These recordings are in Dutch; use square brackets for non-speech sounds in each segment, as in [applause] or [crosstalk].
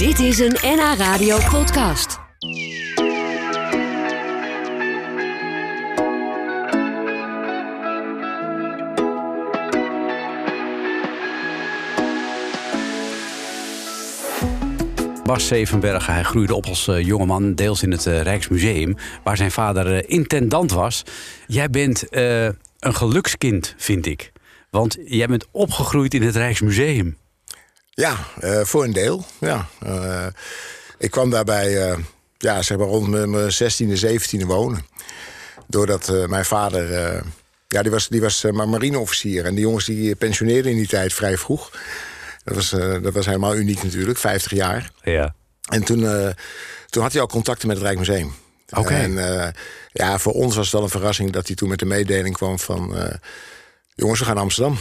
Dit is een NH Radio podcast. Bas Zevenbergen, hij groeide op als uh, jongeman, deels in het uh, Rijksmuseum, waar zijn vader uh, intendant was. Jij bent een gelukskind, vind ik. Want jij bent opgegroeid in het Rijksmuseum. Ja, voor een deel. Ja. ik kwam daarbij ja, zeg maar rond mijn 16e, 17e wonen. Doordat mijn vader. ja, die was, die was marineofficier. En die jongens die pensioneerden in die tijd vrij vroeg. Dat was, dat was helemaal uniek natuurlijk, 50 jaar. Ja. En toen, uh, toen had hij al contacten met het Rijksmuseum. Oké. En uh, ja, voor ons was het wel een verrassing dat hij toen met de mededeling kwam van... jongens, we gaan naar Amsterdam.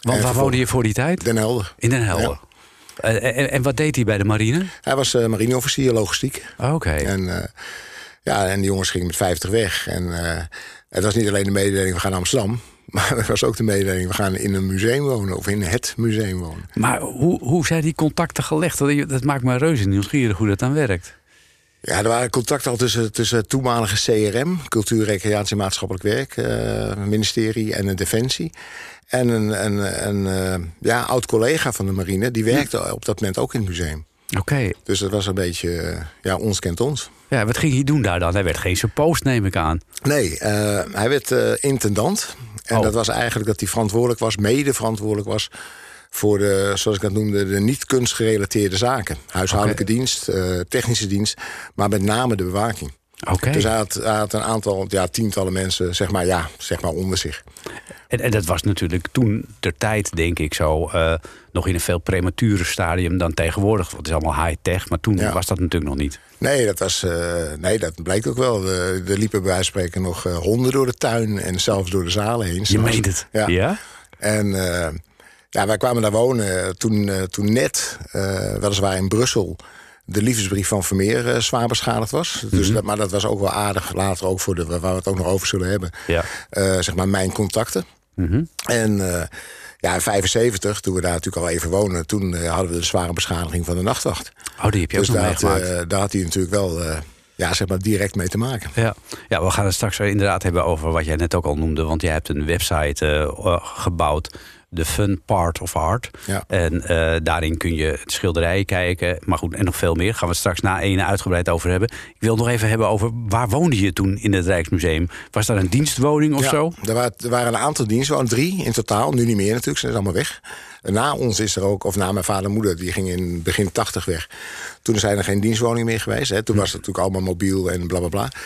Want waar woonde je voor die tijd? Den Helder. In Den Helder. Ja. En, en, wat deed hij bij de marine? Hij was marineofficier, logistiek. Oké. En, ja, en die jongens gingen met 50 weg. En het was niet alleen de mededeling, we gaan naar Amsterdam. [laughs] Maar er was ook de mededeling, we gaan in een museum wonen. Of in het museum wonen. Maar hoe, hoe zijn die contacten gelegd? Dat maakt me reuze nieuwsgierig hoe dat dan werkt. Ja, er waren contacten al tussen, tussen toenmalige CRM... Cultuur, Recreatie en Maatschappelijk Werk... Uh, ministerie en de Defensie. En een, een, een uh, ja, oud-collega van de marine... die werkte op dat moment ook in het museum. Oké. Dus dat was een beetje, ja, ons kent ons. Ja, wat ging hij doen daar dan? Hij werd geen suppost, neem ik aan. Nee, uh, hij werd intendant. En Oh. dat was eigenlijk dat hij verantwoordelijk was, mede verantwoordelijk was... voor de, zoals ik dat noemde, de niet kunstgerelateerde zaken. Huishoudelijke dienst, uh, technische dienst, maar met name de bewaking. Oké. Dus hij had, hij had een aantal, ja, tientallen mensen, zeg maar, ja, zeg maar onder zich. En, en dat was natuurlijk toen ter tijd, denk ik zo, uh, nog in een veel premature stadium dan tegenwoordig. Want het is allemaal high-tech, maar toen Ja. was dat natuurlijk nog niet. Nee, dat, was, uh, nee, dat blijkt ook wel. Er er liepen bij wijze van spreken nog honden door de tuin en zelfs door de zalen heen. Je meent het? Ja. ja? En ja, wij kwamen daar wonen toen, uh, toen net, uh, weliswaar in Brussel, de liefdesbrief van Vermeer uh, zwaar beschadigd was. Dus Mhm. dat, maar dat was ook wel aardig later, ook voor de, waar we het ook nog over zullen hebben. Ja. Uh, zeg maar mijn contacten. Mhm. En uh, ja, in 75, toen we daar natuurlijk al even wonen, toen hadden we de zware beschadiging van de nachtwacht. Oh, die heb je dus ook nog daar, had, meegemaakt. daar had hij natuurlijk wel ja, zeg maar direct mee te maken. Ja. ja, we gaan het straks inderdaad hebben over wat jij net ook al noemde. Want jij hebt een website gebouwd. The Fun Part of Art. Ja. En uh, daarin kun je schilderijen kijken. Maar goed, en nog veel meer. Gaan we straks na ene uitgebreid over hebben. Ik wil nog even hebben over waar woonde je toen in het Rijksmuseum? Was daar een dienstwoning of ja, zo? Er waren, er waren een aantal dienstwoningen, drie in totaal. Nu niet meer natuurlijk, ze zijn allemaal weg. Na ons is er ook, of na mijn vader en moeder, die gingen in begin 80 weg. Toen zijn er geen dienstwoningen meer geweest. Hè. Toen was het natuurlijk allemaal mobiel en blablabla. Bla, bla.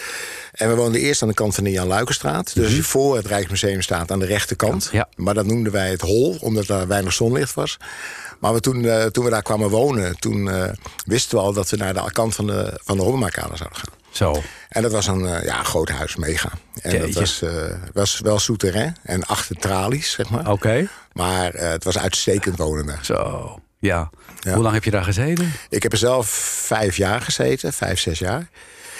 En we woonden eerst aan de kant van de Jan Luikenstraat. Dus je voor het Rijksmuseum staat aan de rechterkant. Ja. Maar dat noemden wij het hol, omdat daar weinig zonlicht was. Maar we toen, uh, toen we daar kwamen wonen, toen uh, wisten we al dat we naar de kant van de, van de zouden gaan. Zo. En dat was een uh, ja, groot huis, mega. En Jeetje. dat was, uh, was wel souterrain en achter tralies, zeg maar. Oké. Okay. Maar uh, het was uitstekend wonen daar. Zo, ja. ja. Hoe lang heb je daar gezeten? Ik heb er zelf vijf jaar gezeten, vijf, zes jaar.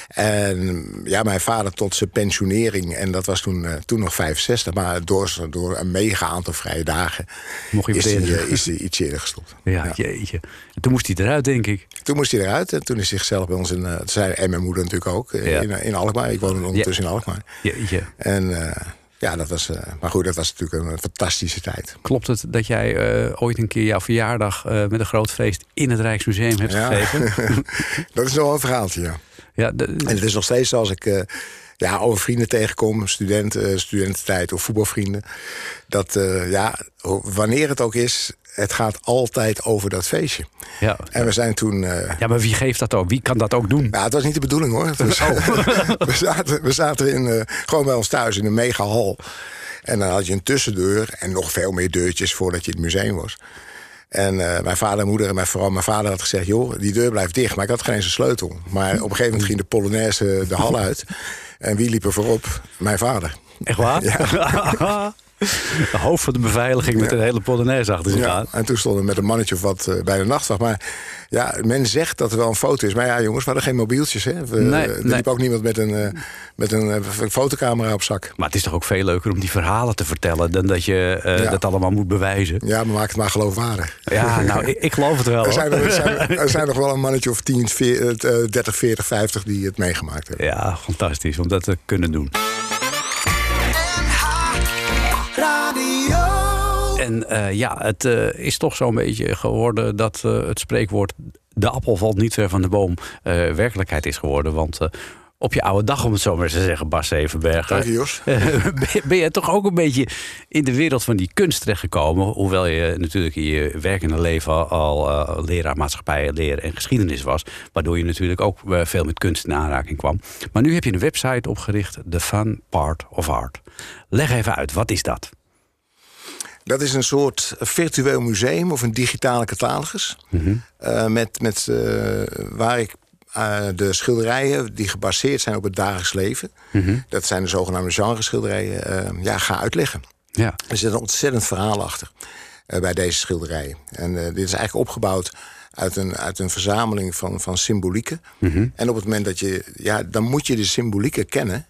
En ja, mijn vader tot zijn pensionering, en dat was toen, uh, toen nog 65, maar door, door een mega aantal vrije dagen Mocht je is, hij, uh, is hij iets eerder gestopt. [laughs] Ja, ja, jeetje. En toen moest hij eruit, denk ik. Toen moest hij eruit en toen is hij zichzelf bij ons in, zei, en mijn moeder natuurlijk ook, ja. in, in Alkmaar. Ik woonde ondertussen in Alkmaar. Jeetje. En eh, ja, dat was, maar goed, dat was natuurlijk een fantastische tijd. Klopt het dat jij uh, ooit een keer jouw verjaardag uh, met een groot feest in het Rijksmuseum hebt ja. gegeven? [laughs] dat is nog wel een verhaaltje, ja. ja en het is nog steeds als ik ja, over vrienden tegenkom, studenten, studententijd of voetbalvrienden, dat ja, wanneer het ook is, het gaat altijd over dat feestje. Ja. En we zijn toen. Uh, ja, maar wie geeft dat ook? Wie kan dat ook doen? Nou, het was niet de bedoeling hoor. Was, oh. [laughs] we, zaten, we zaten in, uh, gewoon bij ons thuis in een mega hal. En dan had je een tussendeur en nog veel meer deurtjes voordat je het museum was. En uh, mijn vader en moeder en mijn, vooral mijn vader had gezegd... joh, die deur blijft dicht, maar ik had geen eens een sleutel. Maar op een gegeven moment ging de Polonaise de hal uit. En wie liep er voorop? Mijn vader. Echt waar? [laughs] Ja. [laughs] [laughs] Hoofd van de beveiliging met een hele polonaise achter zich aan. en toen stonden we met een mannetje of wat eh, bij de nachtwacht. Maar ja, men zegt dat er wel een foto is. Maar ja, jongens, we hadden geen mobieltjes. Hè? We, Nee, er nee. liep ook niemand met een, eh, met een eh, fotocamera op zak. Maar het is toch ook veel leuker om die verhalen te vertellen... dan dat je Ja. dat allemaal moet bewijzen. Ja, maar maak het maar geloofwaardig. Ja, nou, ik, ik geloof het wel. Er zijn, er, zijn, [laughs] er zijn nog wel een mannetje of 10, 40, eh, 30, 40, 50 die het meegemaakt hebben. Ja, fantastisch om dat te kunnen doen. En eh, ja, het eh, is toch zo'n beetje geworden dat eh, het spreekwoord... de appel valt niet ver van de boom werkelijkheid is geworden. Want op je oude dag, om het zo maar eens te zeggen, Bas Zevenberg... Dank je, Jos. [laughs] ben- je toch ook een beetje in de wereld van die kunst terechtgekomen. Hoewel je natuurlijk in je werkende leven al leraar maatschappij, leer en geschiedenis was. Waardoor je natuurlijk ook veel met kunst in aanraking kwam. Maar nu heb je een website opgericht, The Fun Part of Art. Leg even uit, wat is dat? Dat is een soort virtueel museum of een digitale catalogus. Eh, met, met, eh, waar ik eh, de schilderijen die gebaseerd zijn op het dagelijks leven... dat zijn de zogenaamde genreschilderijen, ja, ga uitleggen. Ja. Er zit een ontzettend verhaal achter bij deze schilderijen. En dit is eigenlijk opgebouwd uit een, uit een verzameling van, van symbolieken. En op het moment dat je... Ja, dan moet je de symbolieken kennen...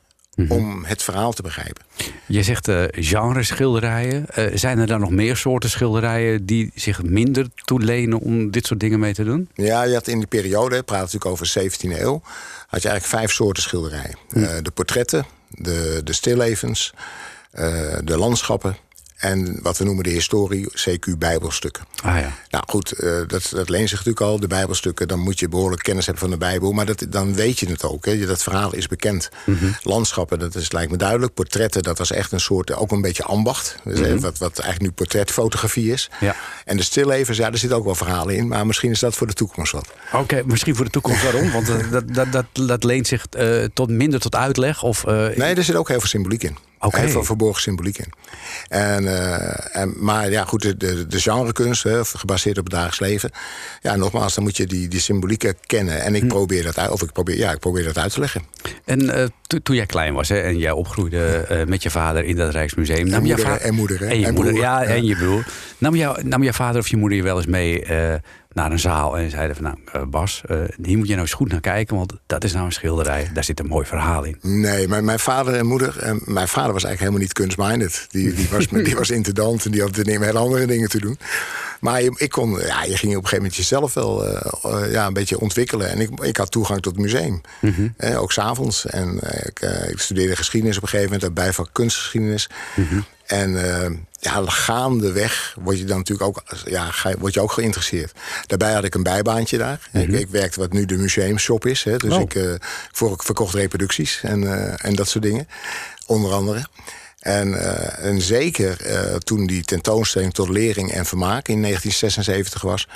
om het verhaal te begrijpen. Je zegt eh genre schilderijen. Eh, zijn er dan nog meer soorten schilderijen die zich minder toelenen om dit soort dingen mee te doen? Ja, je had in die periode, praat natuurlijk over de 17e eeuw... had je eigenlijk vijf soorten schilderijen. Eh, de portretten, de, de stillevens, de landschappen... en wat we noemen de historie, CQ Bijbelstukken. Ah ja. Nou goed, eh, dat, dat leent zich natuurlijk al, de Bijbelstukken. Dan moet je behoorlijk kennis hebben van de Bijbel. Maar dat, dan weet je het ook. Hè. Dat verhaal is bekend. Mhm. Landschappen, dat is, lijkt me duidelijk. Portretten, dat was echt een soort, ook een beetje ambacht. Dus, eh, wat, wat eigenlijk nu portretfotografie is. Mhm. Ja. En de stillevens, ja, er zitten ook wel verhalen in. Maar misschien is dat voor de toekomst wat. Oké, misschien voor de toekomst waarom? Want eh, dat, dat, dat, dat leent zich eh, tot minder tot uitleg? Of, eh, Nee, er zit ook heel veel symboliek in. Heel veel verborgen symboliek in. En, eh, en, maar ja, goed, de, de, de genrekunst, hè, gebaseerd op het dagelijks leven. Ja, nogmaals, dan moet je die, die symbolieken kennen. En ik Hm. probeer dat uit, of ik probeer, ja, ik probeer dat uit te leggen. En eh, to- toen jij klein was hè, en jij opgroeide eh, met je vader in dat Rijksmuseum. nam jouw moeder, va- hè, en moeder, hè, En je en moeder, broer, ja, ja. en je broer. Nam, jou, nam jouw vader of je moeder je wel eens mee naar een zaal en zeiden van nou eh, Bas, eh, hier moet je nou eens goed naar kijken, want dat is nou een schilderij. Daar zit een mooi verhaal in. Nee, mijn, mijn vader en moeder... En mijn vader was eigenlijk helemaal niet kunstminded. Die, die, was, [laughs] die was intendant en die had hele andere dingen te doen. Maar je, ik kon, ja, je ging op een gegeven moment jezelf wel eh, ja, een beetje ontwikkelen. En ik, ik had toegang tot het museum. Eh, ook s'avonds. En ik, ik studeerde geschiedenis op een gegeven moment. Daarbij van kunstgeschiedenis. En eh, ja, gaandeweg word je dan natuurlijk ook, ja, word je ook geïnteresseerd. Daarbij had ik een bijbaantje daar. ik, ik werkte wat nu de museumshop is. Hè, dus Oh. ik, eh, voor, ik verkocht reproducties en, eh, en dat soort dingen. Onder andere. En, eh, en zeker eh, toen die tentoonstelling tot lering en vermaak in 1976 was...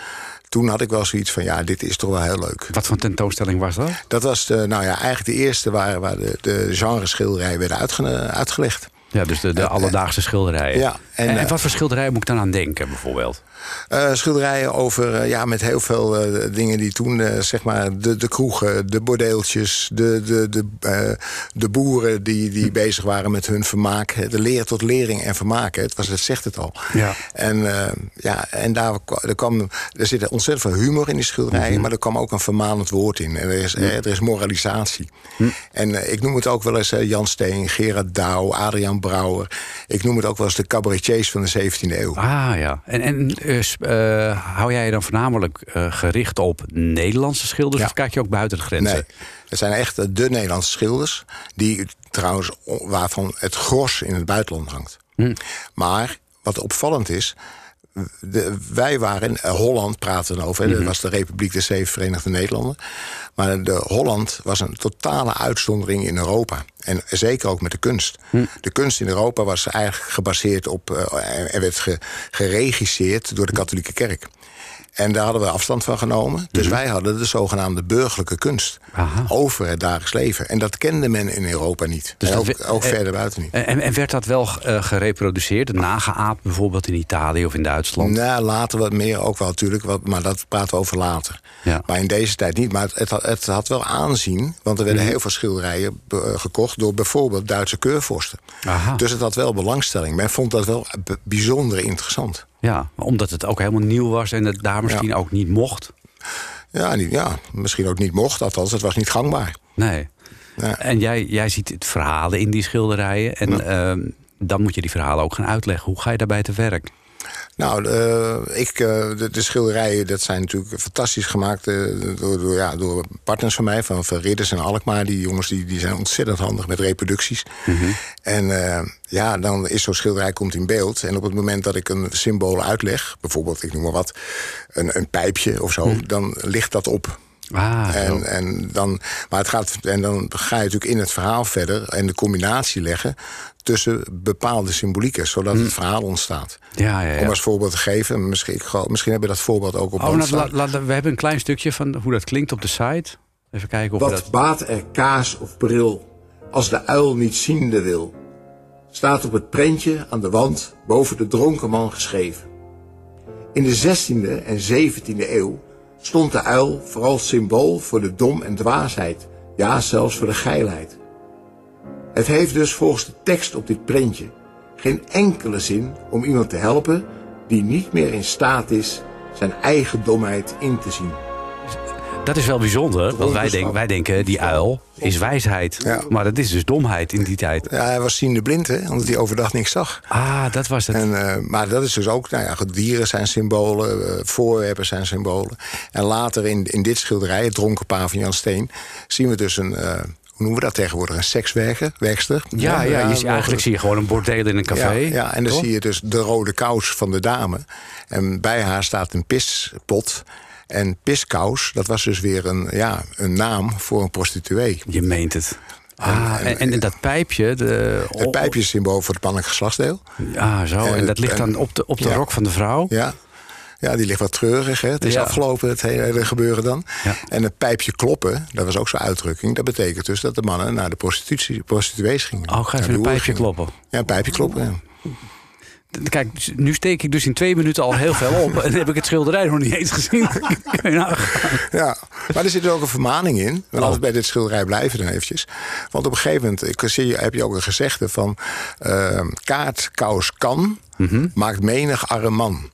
toen had ik wel zoiets van, ja, dit is toch wel heel leuk. Wat voor tentoonstelling was dat? Dat was de, nou ja, eigenlijk de eerste waar, waar de, de genreschilderijen werden uitge- uitgelegd. Ja, dus de, de alledaagse schilderijen. ja, en, en, en eh, wat voor schilderijen moet ik dan aan denken, bijvoorbeeld? Eh, schilderijen over, eh, ja, met heel veel dingen die toen, zeg maar, de, de kroegen, de bordeeltjes, de, de, de, de boeren die, die bezig waren met hun vermaak. De leer tot lering en vermaak, het, was, het zegt het al. Ja. En, ja, en daar, er, kwam, er zit ontzettend veel humor in die schilderijen, maar er kwam ook een vermanend woord in. En er is, eh, er is moralisatie. En eh, ik noem het ook wel eens Jan Steen, Gerard Douw, Adriaan Brouwer. Ik noem het ook wel eens de cabaretiers van de 17e eeuw. Ah ja. En, en eh, eh, hou jij je dan voornamelijk eh, gericht op Nederlandse schilders Ja. of kijk je ook buiten de grenzen? Nee, het zijn echt de Nederlandse schilders... die trouwens, waarvan het gros in het buitenland hangt. Maar wat opvallend is... De, wij waren, in Holland praten we over, hè, dat was de Republiek der Zeven Verenigde Nederlanden. Maar de Holland was een totale uitzondering in Europa. En zeker ook met de kunst. De kunst in Europa was eigenlijk gebaseerd op, eh, en werd ge- geregisseerd door de katholieke kerk. En daar hadden we afstand van genomen. Dus wij hadden de zogenaamde burgerlijke kunst. Aha. Over het dagelijks leven. En dat kende men in Europa niet. Dus en ook, we- ook verder buiten niet. En, en werd dat wel eh, gereproduceerd, nageaapt bijvoorbeeld in Italië of in Duitsland? Nou, later wat meer ook wel natuurlijk, wat, maar dat praten we over later. Ja. Maar in deze tijd niet. Maar het, het, had- het had wel aanzien, want er werden Mhm. heel veel schilderijen eh, gekocht door bijvoorbeeld Duitse keurvorsten. Aha. Dus het had wel belangstelling. Men vond dat wel bijzonder interessant. Ja, omdat het ook helemaal nieuw was en het daar misschien ook niet mocht. Ja, niet, ja, misschien ook niet mocht, althans, het was niet gangbaar. Nee. Ja. En jij, jij ziet het verhalen in die schilderijen. En ehm, dan moet je die verhalen ook gaan uitleggen. Hoe ga je daarbij te werk? Nou, eh, ik, eh, de, de schilderijen dat zijn natuurlijk fantastisch gemaakt eh, door, door, ja, door partners van mij, van, van Ridders en Alkmaar. Die jongens die, die zijn ontzettend handig met reproducties. En eh, ja, dan is zo'n schilderij komt in beeld. En op het moment dat ik een symbool uitleg, bijvoorbeeld, ik noem maar wat, een, een pijpje of zo, dan ligt dat op. Ah. En, en, dan, maar het gaat, en dan ga je natuurlijk in het verhaal verder en de combinatie leggen tussen bepaalde symbolieken, zodat het verhaal ontstaat. ja, ja, ja. Om als voorbeeld te geven, misschien, ik misschien hebben we dat voorbeeld ook op Oh, nou, staan. la- la- we hebben een klein stukje van hoe dat klinkt op de site. Even kijken of Wat dat... baat er kaas of bril, als de uil niet ziende wil? Staat op het prentje aan de wand boven de dronken man geschreven. In de 16e en 17e eeuw stond de uil vooral symbool voor de dom en dwaasheid, ja zelfs voor de geilheid. Het heeft dus volgens de tekst op dit prentje geen enkele zin om iemand te helpen die niet meer in staat is zijn eigen domheid in te zien. Dat is wel bijzonder, want wij, wij denken die uil is wijsheid. Ja. Maar dat is dus domheid in die tijd. Ja, hij was ziende blind, hè, omdat hij overdag niks zag. Ah, dat was het. En, eh, maar dat is dus ook, nou ja, dieren zijn symbolen, eh, voorwerpen zijn symbolen. En later in, in dit schilderij, het dronken paar van Jan Steen, zien we dus een, eh, hoe noemen we dat tegenwoordig, een sekswerker, werkster. ja, ja, je, eigenlijk zie je gewoon een bordeel in een café. Ja, ja, en dan toch? zie je dus de rode kous van de dame. En bij haar staat een pispot. En piskous, dat was dus weer een, ja, een naam voor een prostituee. Je meent het. Ah, en, en, dat pijpje... De, Het pijpje is symbool voor het mannelijk geslachtsdeel. Ah, zo. En, dat ligt dan op de, op de ja. rok van de vrouw. Ja. Ja, die ligt wat treurig. Hè? Het is Ja. afgelopen, het hele, gebeuren dan. Ja. En het pijpje kloppen, dat was ook zo'n uitdrukking. Dat betekent dus dat de mannen naar de prostitutie, prostituees gingen. Oh, ga Naar even een pijpje gingen. kloppen. Ja, een pijpje kloppen. Ja. Kijk, nu steek ik dus in twee minuten al heel veel op. En heb ik het schilderij nog niet eens gezien. [laughs] Ja, maar er zit ook een vermaning in. We Oh. altijd bij dit schilderij blijven dan eventjes. Want op een gegeven moment ik zie, heb je ook een gezegde van... eh, kaart, kous, kan, Mhm. maakt menig arm man.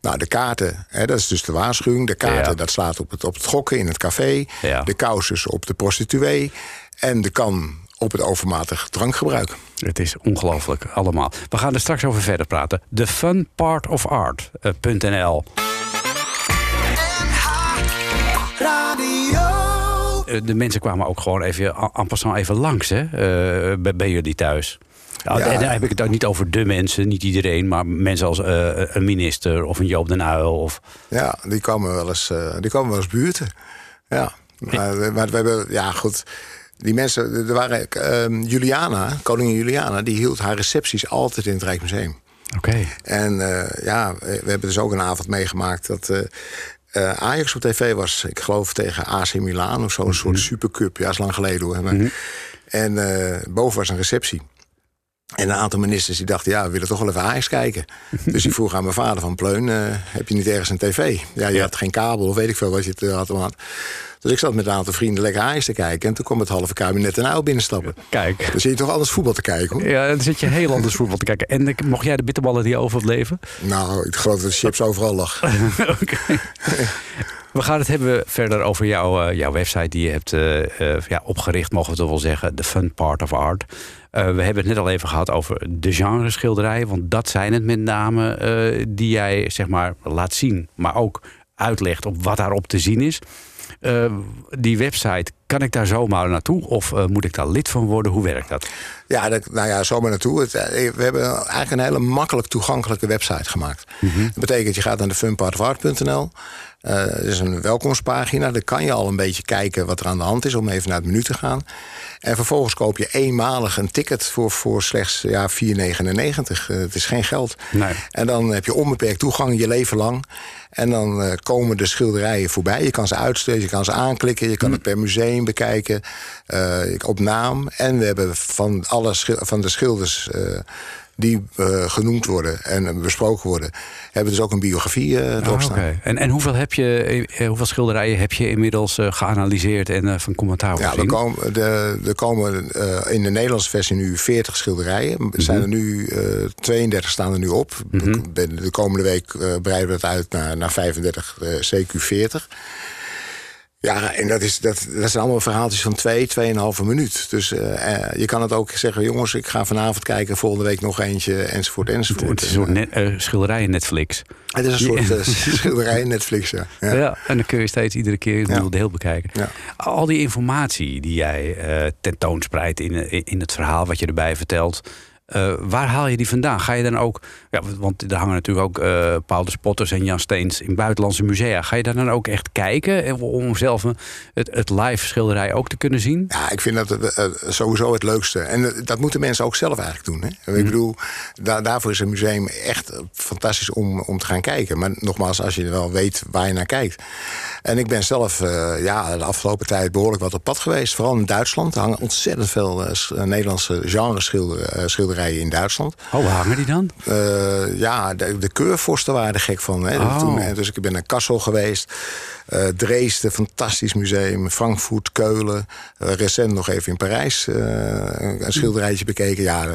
Nou, de kaarten, hè, dat is dus de waarschuwing. De kaarten, Ja. dat slaat op het, op het gokken in het café. Ja. De kous op de prostituee. En de kan op het overmatig drankgebruik. Het is ongelooflijk allemaal. We gaan er straks over verder praten. The fun part of art.nl Eh, De mensen kwamen ook gewoon even en passant even langs hè, eh, bij, bij jullie thuis. Ja, Ja. En dan heb ik het ook niet over de mensen, niet iedereen, maar mensen als eh, een minister of een Joop den Uyl. Of, Ja, die komen wel eens, eh, die komen wel eens buurten. Ja, maar, maar we hebben, ja goed. Die mensen, er waren ehm, Juliana, koningin Juliana, die hield haar recepties altijd in het Rijksmuseum. Oké. En eh, ja, we hebben dus ook een avond meegemaakt dat eh, eh, Ajax op tv was. Ik geloof tegen AC Milan of zo'n soort supercup. Ja, is lang geleden hoor. Maar- En boven was een receptie. En een aantal ministers die dachten, ja, we willen toch wel even Ajax kijken. dus ik vroeg aan mijn vader van Pleun, eh, heb je niet ergens een tv? Ja, je had geen kabel of weet ik veel wat je het had. had. Dus ik zat met een aantal vrienden lekker Ajax te kijken. En toen kwam het halve kabinet een uil binnenstappen. Kijk. Dan zie je toch anders voetbal te kijken hoor. Ja, dan zit je heel anders voetbal te kijken. En eh, mocht jij de bitterballen die over het leven? Nou, ik geloof dat de chips overal lag. [laughs] Oké. [laughs] We gaan het hebben verder over jouw, eh, jouw website die je hebt eh, eh, ja, opgericht, mogen we toch wel zeggen. The Fun Part of Art. We hebben het net al even gehad over de genre schilderijen. Want dat zijn het met name die jij zeg maar laat zien. Maar ook uitlegt op wat daarop te zien is. Die website, kan ik daar zomaar naartoe? Of moet ik daar lid van worden? Hoe werkt dat? Ja, dat, nou ja, zomaar naartoe. Het, we hebben eigenlijk een hele makkelijk toegankelijke website gemaakt. Dat betekent, je gaat naar de funpartofart.nl er is een welkomstpagina. Daar kan je al een beetje kijken wat er aan de hand is om even naar het menu te gaan. En vervolgens koop je eenmalig een ticket voor, voor slechts ja, 4,99. het is geen geld. Nee. En dan heb je onbeperkt toegang je leven lang. En dan uh, komen de schilderijen voorbij. Je kan ze uitstellen, je kan ze aanklikken, je kan het per museum bekijken uh, op naam. En we hebben van, alle van de schilders uh, die uh, genoemd worden en besproken worden, hebben dus ook een biografie uh, erop staan. oké. En, en hoeveel, heb je, eh, hoeveel schilderijen heb je inmiddels eh, geanalyseerd en eh, van commentaar Ja, er komen, de, er komen eh, in de Nederlandse versie nu 40 schilderijen. Er zijn er nu eh 32 staan er nu op. De, de komende week eh, breiden we het uit naar, naar 35 eh, CQ40. Ja, en dat, is, dat, dat zijn allemaal verhaaltjes van twee, tweeënhalve minuut. Dus eh, je kan het ook zeggen, jongens, ik ga vanavond kijken, volgende week nog eentje, enzovoort, enzovoort. Het is een soort net, eh, schilderijen Netflix. Het is een soort [laughs] schilderij Netflix, ja. Ja. ja. en dan kun je steeds iedere keer een Ja. deel bekijken. Ja. Al die informatie die jij tentoonspreidt in in het verhaal wat je erbij vertelt. Eh, waar haal je die vandaan? Ga je dan ook, ja, want er hangen natuurlijk ook eh Paul de Spotters en Jan Steens in buitenlandse musea. Ga je daar dan ook echt kijken eh, om zelf het, het live schilderij ook te kunnen zien? Ja, ik vind dat sowieso het leukste. En dat moeten mensen ook zelf eigenlijk doen. Hè? Ik bedoel, da- daarvoor is een museum echt fantastisch om, om te gaan kijken. Maar nogmaals, als je wel weet waar je naar kijkt. En ik ben zelf ja, de afgelopen tijd behoorlijk wat op pad geweest. Vooral in Duitsland. Er hangen ontzettend veel eh, s- Nederlandse in Duitsland. Oh, waar hangen die dan? Eh, ja, de, de keurvorsten waren er gek van. Hè. Oh. Toen, dus ik ben naar Kassel geweest. eh Dresden, fantastisch museum. Frankfurt, Keulen. Eh, recent nog even in Parijs een een schilderijtje bekeken. Ja,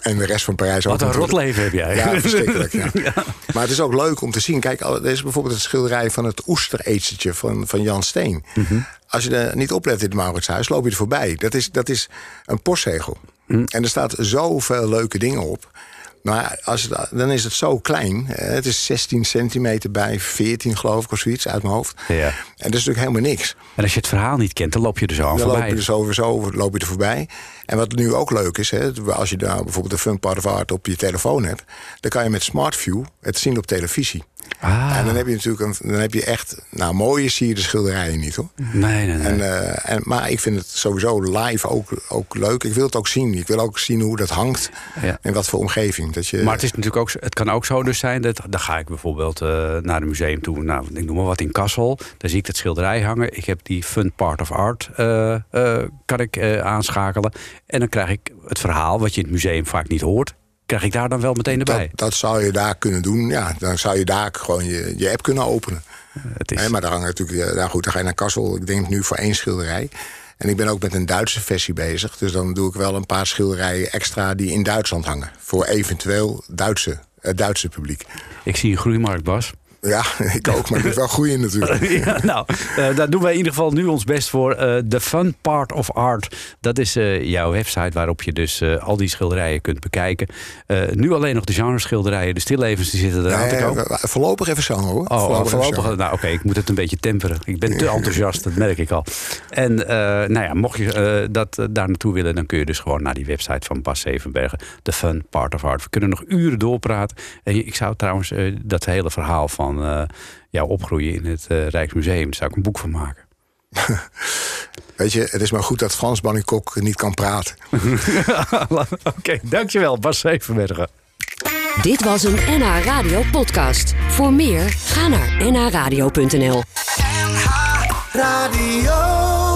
en de rest van Parijs ook. Wat een natuurlijk. rotleven heb jij. Ja, [laughs] verschrikkelijk. Ja. Maar het is ook leuk om te zien. Kijk, er is bijvoorbeeld het schilderij van het oestereetsertje van, van Jan Steen. Mhm. Als je er niet oplet in het Mauritshuis, loop je er voorbij. Dat is, dat is een postzegel. Mhm. En er staat zoveel leuke dingen op. Maar als het, dan is het zo klein. Het is 16 centimeter bij 14, geloof ik, of zoiets uit mijn hoofd. Ja. En dat is natuurlijk helemaal niks. En als je het verhaal niet kent, dan loop je er zo aan Dan loop voorbij. je er sowieso loop je er voorbij. En wat nu ook leuk is, hè, als je daar bijvoorbeeld de Fun Part of Art op je telefoon hebt, dan kan je met Smart View het zien op televisie. Ah, En dan heb je natuurlijk een, dan heb je echt, nou, mooie zie je de schilderijen niet hoor. nee, nee, nee. En, eh, en, maar ik vind het sowieso live ook, ook leuk. Ik wil het ook zien. Ik wil ook zien hoe dat hangt. Ja. En wat voor omgeving. Dat je, Maar het, is natuurlijk ook, het kan ook zo dus zijn dat dan ga ik bijvoorbeeld eh, naar een museum toe, nou, ik noem maar wat in Kassel. Dan zie ik dat schilderij hangen. Ik heb die Fun Part of Art eh, kan ik aanschakelen. En dan krijg ik het verhaal wat je in het museum vaak niet hoort, krijg ik daar dan wel meteen dat, erbij. dat zou je daar kunnen doen. Ja, dan zou je daar gewoon je, je app kunnen openen. Het is, maar daar hangen natuurlijk, eh, nou goed, dan ga je naar Kassel. Ik denk nu voor één schilderij. En ik ben ook met een Duitse versie bezig. Dus dan doe ik wel een paar schilderijen extra die in Duitsland hangen. Voor eventueel Duitse, het Duitse publiek. ik zie een groeimarkt, Bas. Ja, [laughs] ik ook, maar ik moet wel groeien natuurlijk. [laughs] ja, nou, eh, daar doen wij in ieder geval nu ons best voor. Eh The Fun Part of Art. Dat is eh, jouw website waarop je dus eh, al die schilderijen kunt bekijken. Eh, nu alleen nog de genreschilderijen. De stillevens die zitten eraan te Nee, komen. we- voorlopig even zo hoor. Oh, voorlopig. Nou, oké, ik moet het een beetje temperen. Ik ben te enthousiast, dat merk ik al. En eh, nou ja, mocht je eh, dat eh, daar naartoe willen, dan kun je dus gewoon naar die website van Bas Zevenbergen, The Fun Part of Art. We kunnen nog uren doorpraten. En ik zou trouwens eh, dat hele verhaal van eh jouw opgroeien in het eh, Rijksmuseum, daar zou ik een boek van maken. [laughs] Weet je, het is maar goed dat Frans Banningkok niet kan praten. [laughs] Oké, dankjewel, Bas Zevenbergen. Dit was een NH Radio podcast. Voor meer, ga naar nhradio.nl. Radio.